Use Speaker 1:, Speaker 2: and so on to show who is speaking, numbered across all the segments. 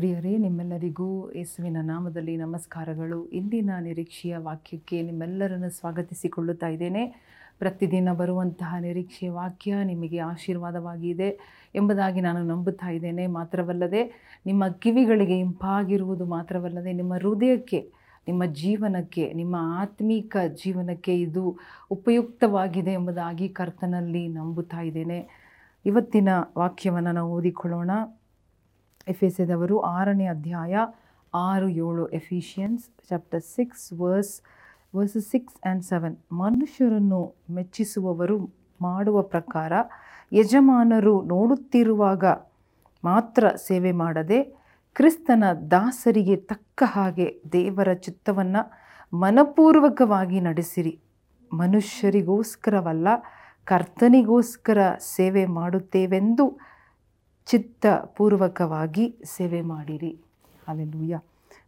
Speaker 1: ಪ್ರಿಯರೇ, ನಿಮ್ಮೆಲ್ಲರಿಗೂ ಯೇಸುವಿನ ನಾಮದಲ್ಲಿ ನಮಸ್ಕಾರಗಳು. ಇಂದಿನ ನಿರೀಕ್ಷೆಯ ವಾಕ್ಯಕ್ಕೆ ನಿಮ್ಮೆಲ್ಲರನ್ನು ಸ್ವಾಗತಿಸಿಕೊಳ್ಳುತ್ತಾ ಇದ್ದೇನೆ. ಪ್ರತಿದಿನ ಬರುವಂತಹ ನಿರೀಕ್ಷೆಯ ವಾಕ್ಯ ನಿಮಗೆ ಆಶೀರ್ವಾದವಾಗಿದೆ ಎಂಬುದಾಗಿ ನಾನು ನಂಬುತ್ತಾ ಇದ್ದೇನೆ. ಮಾತ್ರವಲ್ಲದೆ, ನಿಮ್ಮ ಕಿವಿಗಳಿಗೆ ಇಂಪಾಗಿರುವುದು ಮಾತ್ರವಲ್ಲದೆ, ನಿಮ್ಮ ಹೃದಯಕ್ಕೆ, ನಿಮ್ಮ ಜೀವನಕ್ಕೆ, ನಿಮ್ಮ ಆತ್ಮೀಕ ಜೀವನಕ್ಕೆ ಇದು ಉಪಯುಕ್ತವಾಗಿದೆ ಎಂಬುದಾಗಿ ಕರ್ತನಲ್ಲಿ ನಂಬುತ್ತಾ ಇದ್ದೇನೆ. ಇವತ್ತಿನ ವಾಕ್ಯವನ್ನು ನಾವು ಓದಿಕೊಳ್ಳೋಣ. ಎಫೆಸದವರು ಆರನೇ ಅಧ್ಯಾಯ ಆರು ಏಳು Ephesians chapter six verse verse six and seven. ಮನುಷ್ಯರನ್ನು ಮೆಚ್ಚಿಸುವವರು ಮಾಡುವ ಪ್ರಕಾರ ಯಜಮಾನರು ನೋಡುತ್ತಿರುವಾಗ ಮಾತ್ರ ಸೇವೆ ಮಾಡದೆ ಕ್ರಿಸ್ತನ ದಾಸರಿಗೆ ತಕ್ಕ ಹಾಗೆ ದೇವರ ಚಿತ್ತವನ್ನು ಮನಪೂರ್ವಕವಾಗಿ ನಡೆಸಿರಿ. ಮನುಷ್ಯರಿಗೋಸ್ಕರವಲ್ಲ, ಕರ್ತನಿಗೋಸ್ಕರ ಸೇವೆ ಮಾಡುತ್ತೇವೆಂದು ಚಿತ್ತಪೂರ್ವಕವಾಗಿ ಸೇವೆ ಮಾಡಿರಿ. ಅಲ್ಲೆಲ್ಲೂಯ್ಯ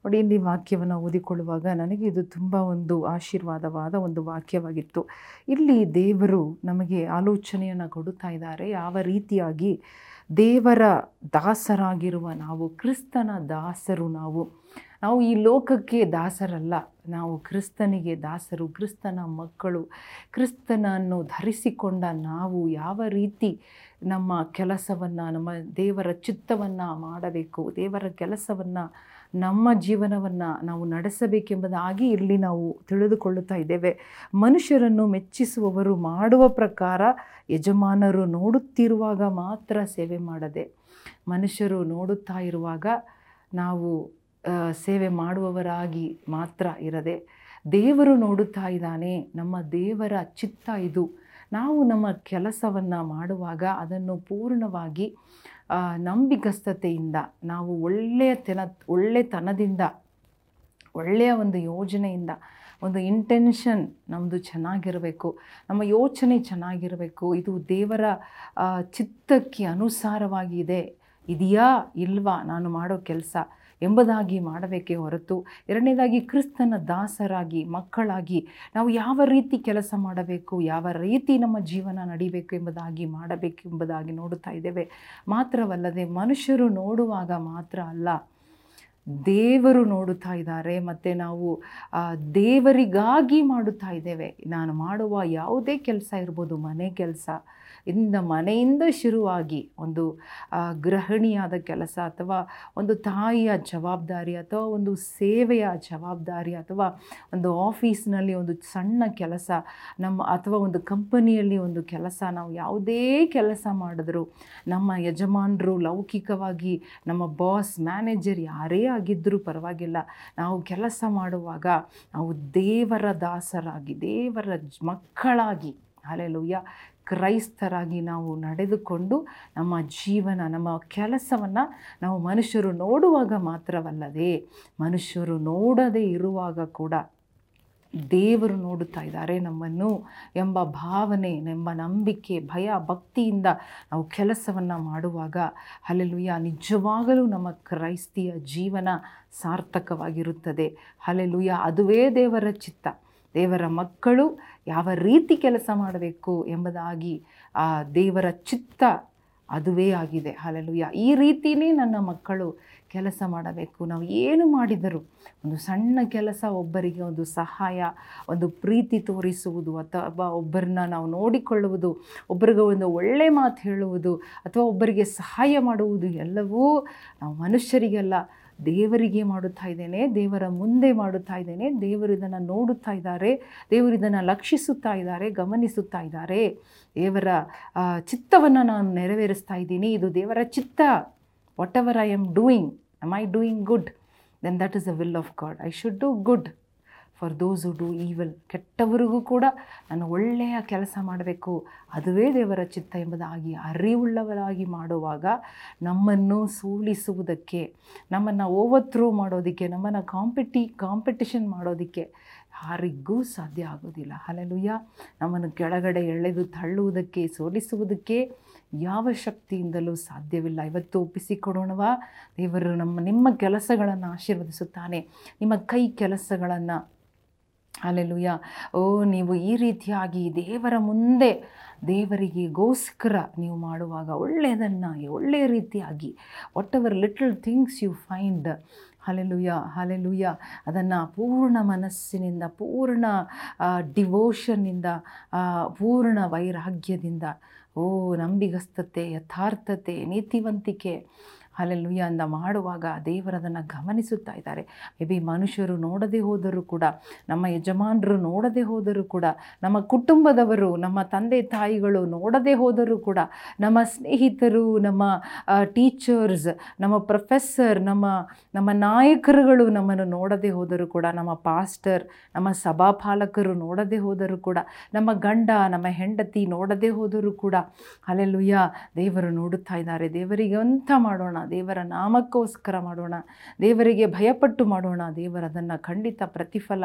Speaker 1: ನೋಡಿ, ಇಲ್ಲಿ ವಾಕ್ಯವನ್ನು ಓದಿಕೊಳ್ಳುವಾಗ ನನಗೆ ಇದು ತುಂಬ ಒಂದು ಆಶೀರ್ವಾದವಾದ ಒಂದು ವಾಕ್ಯವಾಗಿತ್ತು. ಇಲ್ಲಿ ದೇವರು ನಮಗೆ ಆಲೋಚನೆಯನ್ನು ಕೊಡುತ್ತಾ ಇದ್ದಾರೆ. ಯಾವ ರೀತಿಯಾಗಿ ದೇವರ ದಾಸರಾಗಿರುವ ನಾವು, ಕ್ರಿಸ್ತನ ದಾಸರು ನಾವು. ನಾವು ಈ ಲೋಕಕ್ಕೆ ದಾಸರಲ್ಲ. ನಾವು ಕ್ರಿಸ್ತನಿಗೆ ದಾಸರು, ಕ್ರಿಸ್ತನ ಮಕ್ಕಳು ಕ್ರಿಸ್ತನನ್ನು ಧರಿಸಿಕೊಂಡ ನಾವು ಯಾವ ರೀತಿ ನಮ್ಮ ಕೆಲಸವನ್ನು, ನಮ್ಮ ದೇವರ ಚಿತ್ತವನ್ನು ಮಾಡಬೇಕು, ದೇವರ ಕೆಲಸವನ್ನು, ನಮ್ಮ ಜೀವನವನ್ನು ನಾವು ನಡೆಸಬೇಕೆಂಬುದಾಗಿ ಇಲ್ಲಿ ನಾವು ತಿಳಿದುಕೊಳ್ಳುತ್ತಾ ಇದ್ದೇವೆ. ಮನುಷ್ಯರನ್ನು ಮೆಚ್ಚಿಸುವವರು ಮಾಡುವ ಪ್ರಕಾರ ಯಜಮಾನರು ನೋಡುತ್ತಿರುವಾಗ ಮಾತ್ರ ಸೇವೆ ಮಾಡದೆ, ಮನುಷ್ಯರು ನೋಡುತ್ತಾ ಇರುವಾಗ ನಾವು ಸೇವೆ ಮಾಡುವವರಾಗಿ ಮಾತ್ರ ಇರದೆ ದೇವರು ನೋಡುತ್ತಾ ಇದ್ದಾನೆ, ನಮ್ಮ ದೇವರ ಚಿತ್ತ ಇದು. ನಾವು ನಮ್ಮ ಕೆಲಸವನ್ನು ಮಾಡುವಾಗ ಅದನ್ನು ಪೂರ್ಣವಾಗಿ ನಂಬಿಕಸ್ಥತೆಯಿಂದ ನಾವು ಒಳ್ಳೆಯ ತೆನ, ಒಳ್ಳೆತನದಿಂದ, ಒಳ್ಳೆಯ ಒಂದು ಯೋಜನೆಯಿಂದ, ಒಂದು ಇಂಟೆನ್ಷನ್ ನಮ್ಮದು ಚೆನ್ನಾಗಿರಬೇಕು, ನಮ್ಮ ಯೋಚನೆ ಚೆನ್ನಾಗಿರಬೇಕು, ಇದು ದೇವರ ಚಿತ್ತಕ್ಕೆ ಅನುಸಾರವಾಗಿದೆ ಇದೆಯಾ ಇಲ್ವಾ ನಾನು ಮಾಡೋ ಕೆಲಸ? ಎಂಬುದಾಗಿ ಮಾಡಬೇಕೇ ಹೊರತು ಎರಡನೇದಾಗಿ ಕ್ರಿಸ್ತನ ದಾಸರಾಗಿ, ಮಕ್ಕಳಾಗಿ ನಾವು ಯಾವ ರೀತಿ ಕೆಲಸ ಮಾಡಬೇಕು, ಯಾವ ರೀತಿ ನಮ್ಮ ಜೀವನ ನಡಿಬೇಕು ಎಂಬುದಾಗಿ ಮಾಡಬೇಕು ಎಂಬುದಾಗಿ ನೋಡುತ್ತಾ ಇದ್ದೇವೆ. ಮಾತ್ರವಲ್ಲದೆ ಮನುಷ್ಯರು ನೋಡುವಾಗ ಮಾತ್ರ ಅಲ್ಲ. ದೇವರು ನೋಡುತ್ತಾ ಇದ್ದಾರೆ ಮತ್ತು ನಾವು ದೇವರಿಗಾಗಿ ಮಾಡುತ್ತಾ ಇದ್ದೇವೆ. ನಾನು ಮಾಡುವ ಯಾವುದೇ ಕೆಲಸ ಇರ್ಬೋದು, ಮನೆ ಕೆಲಸ, ಇಂದ ಮನೆಯಿಂದ ಶುರುವಾಗಿ ಒಂದು ಗೃಹಿಣಿಯಾದ ಕೆಲಸ ಅಥವಾ ಒಂದು ತಾಯಿಯ ಜವಾಬ್ದಾರಿ ಅಥವಾ ಒಂದು ಸೇವೆಯ ಜವಾಬ್ದಾರಿ ಅಥವಾ ಒಂದು ಆಫೀಸ್ನಲ್ಲಿ ಒಂದು ಸಣ್ಣ ಕೆಲಸ, ನಮ್ಮ ಅಥವಾ ಒಂದು ಕಂಪನಿಯಲ್ಲಿ ಒಂದು ಕೆಲಸ, ನಾವು ಯಾವುದೇ ಕೆಲಸ ಮಾಡಿದ್ರು ನಮ್ಮ ಯಜಮಾನರು ಲೌಕಿಕವಾಗಿ ನಮ್ಮ ಬಾಸ್, ಮ್ಯಾನೇಜರ್ ಯಾರೇ ಆಗಿದ್ದರೂ ಪರವಾಗಿಲ್ಲ. ನಾವು ಕೆಲಸ ಮಾಡುವಾಗ ನಾವು ದೇವರ ದಾಸರಾಗಿ, ದೇವರ ಮಕ್ಕಳಾಗಿ ಅಲೆಲುಯ್ಯ ಕ್ರೈಸ್ತರಾಗಿ ನಾವು ನಡೆದುಕೊಂಡು ನಮ್ಮ ಜೀವನ, ನಮ್ಮ ಕೆಲಸವನ್ನು ನಾವು ಮನುಷ್ಯರು ನೋಡುವಾಗ ಮಾತ್ರವಲ್ಲದೆ ಮನುಷ್ಯರು ನೋಡದೇ ಇರುವಾಗ ಕೂಡ ದೇವರು ನೋಡುತ್ತಾ ಇದ್ದಾರೆ. ನಮ್ಮನ್ನು ಎಂಬ ಭಾವನೆ, ಎಂಬ ನಂಬಿಕೆ, ಭಯ, ಭಕ್ತಿಯಿಂದ ನಾವು ಕೆಲಸವನ್ನು ಮಾಡುವಾಗ ಹಲೆಲುಯ್ಯ ನಿಜವಾಗಲೂ ನಮ್ಮ ಕ್ರೈಸ್ತಿಯ ಜೀವನ ಸಾರ್ಥಕವಾಗಿರುತ್ತದೆ. ಹಲೆಲುಯ್ಯ ಅದುವೇ ದೇವರ ಚಿತ್ತ. ದೇವರ ಮಕ್ಕಳು ಯಾವ ರೀತಿ ಕೆಲಸ ಮಾಡಬೇಕು ಎಂಬುದಾಗಿ ಆ ದೇವರ ಚಿತ್ತ ಅದುವೇ ಆಗಿದೆ. ಹಲಲುಯ್ಯ ಈ ರೀತಿಯೇ ನನ್ನ ಮಕ್ಕಳು ಕೆಲಸ ಮಾಡಬೇಕು. ನಾವು ಏನು ಮಾಡಿದರೂ ಒಂದು ಸಣ್ಣ ಕೆಲಸ ಒಬ್ಬರಿಗೆ ಒಂದು ಸಹಾಯ, ಒಂದು ಪ್ರೀತಿ ತೋರಿಸುವುದು ಅಥವಾ ಒಬ್ಬರನ್ನ ನಾವು ನೋಡಿಕೊಳ್ಳುವುದು, ಒಬ್ಬರಿಗೆ ಒಂದು ಒಳ್ಳೆ ಮಾತು ಹೇಳುವುದು ಅಥವಾ ಒಬ್ಬರಿಗೆ ಸಹಾಯ ಮಾಡುವುದು ಎಲ್ಲವೂ ನಾವು ಮನುಷ್ಯರಿಗೆಲ್ಲ ದೇವರಿಗೆ ಮಾಡುತ್ತಾ ಇದ್ದೇನೆ, ದೇವರ ಮುಂದೆ ಮಾಡುತ್ತಾ ಇದ್ದೇನೆ, ದೇವರು ಇದನ್ನು ನೋಡುತ್ತಾ ಇದ್ದಾರೆ, ದೇವರು ಇದನ್ನು ಲಕ್ಷಿಸುತ್ತಾ ಇದ್ದಾರೆ, ಗಮನಿಸುತ್ತಾ ಇದ್ದಾರೆ. ದೇವರ ಚಿತ್ತವನ್ನು ನಾನು ನೆರವೇರಿಸ್ತಾ ಇದ್ದೀನಿ. ಇದು ದೇವರ ಚಿತ್ತ. Whatever I am doing I doing good then that is the will of God I should do good for those do evil ಕೆಟ್ಟವರಿಗೂ ಕೂಡ ನಾನು ಒಳ್ಳೆಯ ಕೆಲಸ ಮಾಡಬೇಕು. ಅದುವೇ ದೇವರ ಚಿತ್ತ ಎಂಬುದಾಗಿ ಅರಿವುಳ್ಳವರಾಗಿ ಮಾಡುವಾಗ ನಮ್ಮನ್ನು ಸೋಲಿಸುವುದಕ್ಕೆ, ನಮ್ಮನ್ನು ಓವರ್ತ್ರೋ ಮಾಡೋದಕ್ಕೆ, ನಮ್ಮನ್ನು ಕಾಂಪಿಟಿ ಕಾಂಪಿಟಿಷನ್ ಮಾಡೋದಕ್ಕೆ ಯಾರಿಗೂ ಸಾಧ್ಯ ಆಗೋದಿಲ್ಲ. ಹಲಲುಯ್ಯ ನಮ್ಮನ್ನು ಕೆಳಗಡೆ ಎಳೆದು ತಳ್ಳುವುದಕ್ಕೆ, ಸೋಲಿಸುವುದಕ್ಕೆ ಯಾವ ಶಕ್ತಿಯಿಂದಲೂ ಸಾಧ್ಯವಿಲ್ಲ. ಇವತ್ತು ಒಪ್ಪಿಸಿಕೊಡೋಣವಾ? ದೇವರು ನಮ್ಮ, ನಿಮ್ಮ ಕೆಲಸಗಳನ್ನು ಆಶೀರ್ವದಿಸುತ್ತಾನೆ. ನಿಮ್ಮ ಕೈ ಕೆಲಸಗಳನ್ನು ಅಲ್ಲೆಲುಯ್ಯ ಓ, ನೀವು ಈ ರೀತಿಯಾಗಿ ದೇವರ ಮುಂದೆ ದೇವರಿಗೆಗೋಸ್ಕರ ನೀವು ಮಾಡುವಾಗ ಒಳ್ಳೆಯದನ್ನಾಗಿ ಒಳ್ಳೆಯ ರೀತಿಯಾಗಿ whatever little things you find hallelujah hallelujah ಅದನ್ನು ಪೂರ್ಣ ಮನಸ್ಸಿನಿಂದ, ಪೂರ್ಣ ಡಿವೋಷನ್ನಿಂದ ಪೂರ್ಣ ವೈರಾಗ್ಯದಿಂದ, ಓ, ನಂಬಿಗಸ್ತತೆ, ಯಥಾರ್ಥತೆ, ನೀತಿವಂತಿಕೆ ಅಲ್ಲೆಲ್ಲುಯ್ಯ ಅಂದ ಮಾಡುವಾಗ ದೇವರದನ್ನು ಗಮನಿಸುತ್ತಾ ಇದ್ದಾರೆ. ಮೇ ಬಿ ಮನುಷ್ಯರು ನೋಡದೆ ಹೋದರೂ ಕೂಡ, ನಮ್ಮ ಯಜಮಾನರು ನೋಡದೆ ಹೋದರೂ ಕೂಡ, ನಮ್ಮ ಕುಟುಂಬದವರು, ನಮ್ಮ ತಂದೆ ತಾಯಿಗಳು ನೋಡದೆ ಹೋದರೂ ಕೂಡ, ನಮ್ಮ ಸ್ನೇಹಿತರು, ನಮ್ಮ ಟೀಚರ್ಸ್ ನಮ್ಮ ಪ್ರೊಫೆಸರ್ ನಮ್ಮ ನಮ್ಮ ನಾಯಕರುಗಳು ನಮ್ಮನ್ನು ನೋಡದೆ ಹೋದರೂ ಕೂಡ, ನಮ್ಮ ಪಾಸ್ಟರ್ ನಮ್ಮ ಸಭಾಪಾಲಕರು ನೋಡದೆ ಹೋದರೂ ಕೂಡ, ನಮ್ಮ ಗಂಡ, ನಮ್ಮ ಹೆಂಡತಿ ನೋಡದೆ ಹೋದರೂ ಕೂಡ ಅಲ್ಲೆಲ್ಲುಯ್ಯ ದೇವರು ನೋಡುತ್ತಾ ಇದ್ದಾರೆ. ದೇವರಿಗೆ ಅಂತ ಮಾಡೋಣ? ದೇವರ ನಾಮಕ್ಕೋಸ್ಕರ ಮಾಡೋಣ. ದೇವರಿಗೆ ಭಯಪಟ್ಟು ಮಾಡೋಣ. ದೇವರದನ್ನು ಖಂಡಿತ ಪ್ರತಿಫಲ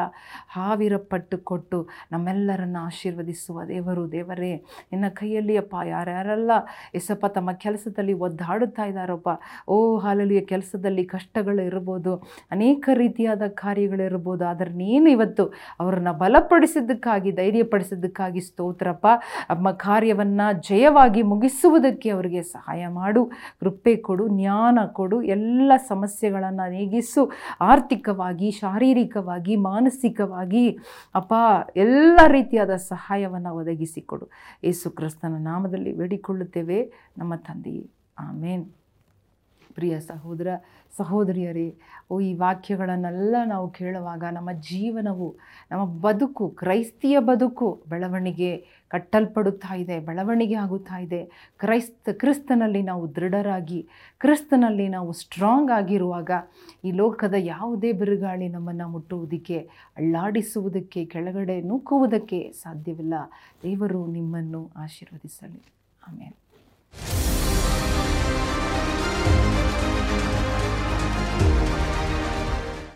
Speaker 1: ಹಾವಿರಪಟ್ಟು ಕೊಟ್ಟು ನಮ್ಮೆಲ್ಲರನ್ನು ಆಶೀರ್ವದಿಸುವ ದೇವರು, ದೇವರೇ. ನಿನ್ನ ಕೈಯಲ್ಲಿ ಅಪ್ಪ ಯಾರ್ಯಾರೆಲ್ಲ ಎಸಪ್ಪ ತಮ್ಮ ಕೆಲಸದಲ್ಲಿ ಒದ್ದಾಡುತ್ತಾ ಇದ್ದಾರಪ್ಪ. ಓ ಹಾಲಲಿಯ ಕೆಲಸದಲ್ಲಿ ಕಷ್ಟಗಳು ಇರ್ಬೋದು, ಅನೇಕ ರೀತಿಯಾದ ಕಾರ್ಯಗಳಿರ್ಬೋದು ಆದರೆ ನೀನು ಇವತ್ತು ಅವರನ್ನು ಬಲಪಡಿಸಿದ್ದಕ್ಕಾಗಿ, ಧೈರ್ಯಪಡಿಸಿದ್ದಕ್ಕಾಗಿ ಸ್ತೋತ್ರಪ್ಪ. ನಮ್ಮ ಕಾರ್ಯವನ್ನು ಜಯವಾಗಿ ಮುಗಿಸುವುದಕ್ಕೆ ಅವರಿಗೆ ಸಹಾಯ ಮಾಡು. ಕೃಪೆ ಕೊಡು ಜ್ಞಾನ ಕೊಡು. ಎಲ್ಲ ಸಮಸ್ಯೆಗಳನ್ನು ನೀಗಿಸು. ಆರ್ಥಿಕವಾಗಿ, ಶಾರೀರಿಕವಾಗಿ, ಮಾನಸಿಕವಾಗಿ ಅಪ್ಪ, ಎಲ್ಲ ರೀತಿಯಾದ ಸಹಾಯವನ್ನು ಒದಗಿಸಿಕೊಡು. ಯೇಸು ಕ್ರಿಸ್ತನ ನಾಮದಲ್ಲಿ ಬೇಡಿಕೊಳ್ಳುತ್ತೇವೆ. ನಮ್ಮ ತಂದೆಯೇ. ಆಮೇನ್. ಪ್ರಿಯ ಸಹೋದರ ಸಹೋದರಿಯರೇ, ಓ, ಈ ವಾಕ್ಯಗಳನ್ನೆಲ್ಲ ನಾವು ಕೇಳುವಾಗ ನಮ್ಮ ಜೀವನವು, ನಮ್ಮ ಬದುಕು, ಕ್ರೈಸ್ತಿಯ ಬದುಕು ಬೆಳವಣಿಗೆ ಕಟ್ಟಲ್ಪಡುತ್ತಾ ಇದೆ, ಬೆಳವಣಿಗೆ ಆಗುತ್ತಾ ಇದೆ. ಕ್ರೈಸ್ತ, ಕ್ರಿಸ್ತನಲ್ಲಿ ನಾವು ದೃಢರಾಗಿ, ಕ್ರಿಸ್ತನಲ್ಲಿ ನಾವು ಸ್ಟ್ರಾಂಗ್ ಆಗಿರುವಾಗ ಈ ಲೋಕದ ಯಾವುದೇ ಬಿರುಗಾಳಿ ನಮ್ಮನ್ನು ಮುಟ್ಟುವುದಕ್ಕೆ ಅಳ್ಳಾಡಿಸುವುದಕ್ಕೆ ಕೆಳಗಡೆ ನೂಕುವುದಕ್ಕೆ ಸಾಧ್ಯವಿಲ್ಲ. ದೇವರು ನಿಮ್ಮನ್ನು ಆಶೀರ್ವದಿಸಲಿ. ಆಮೇಲೆ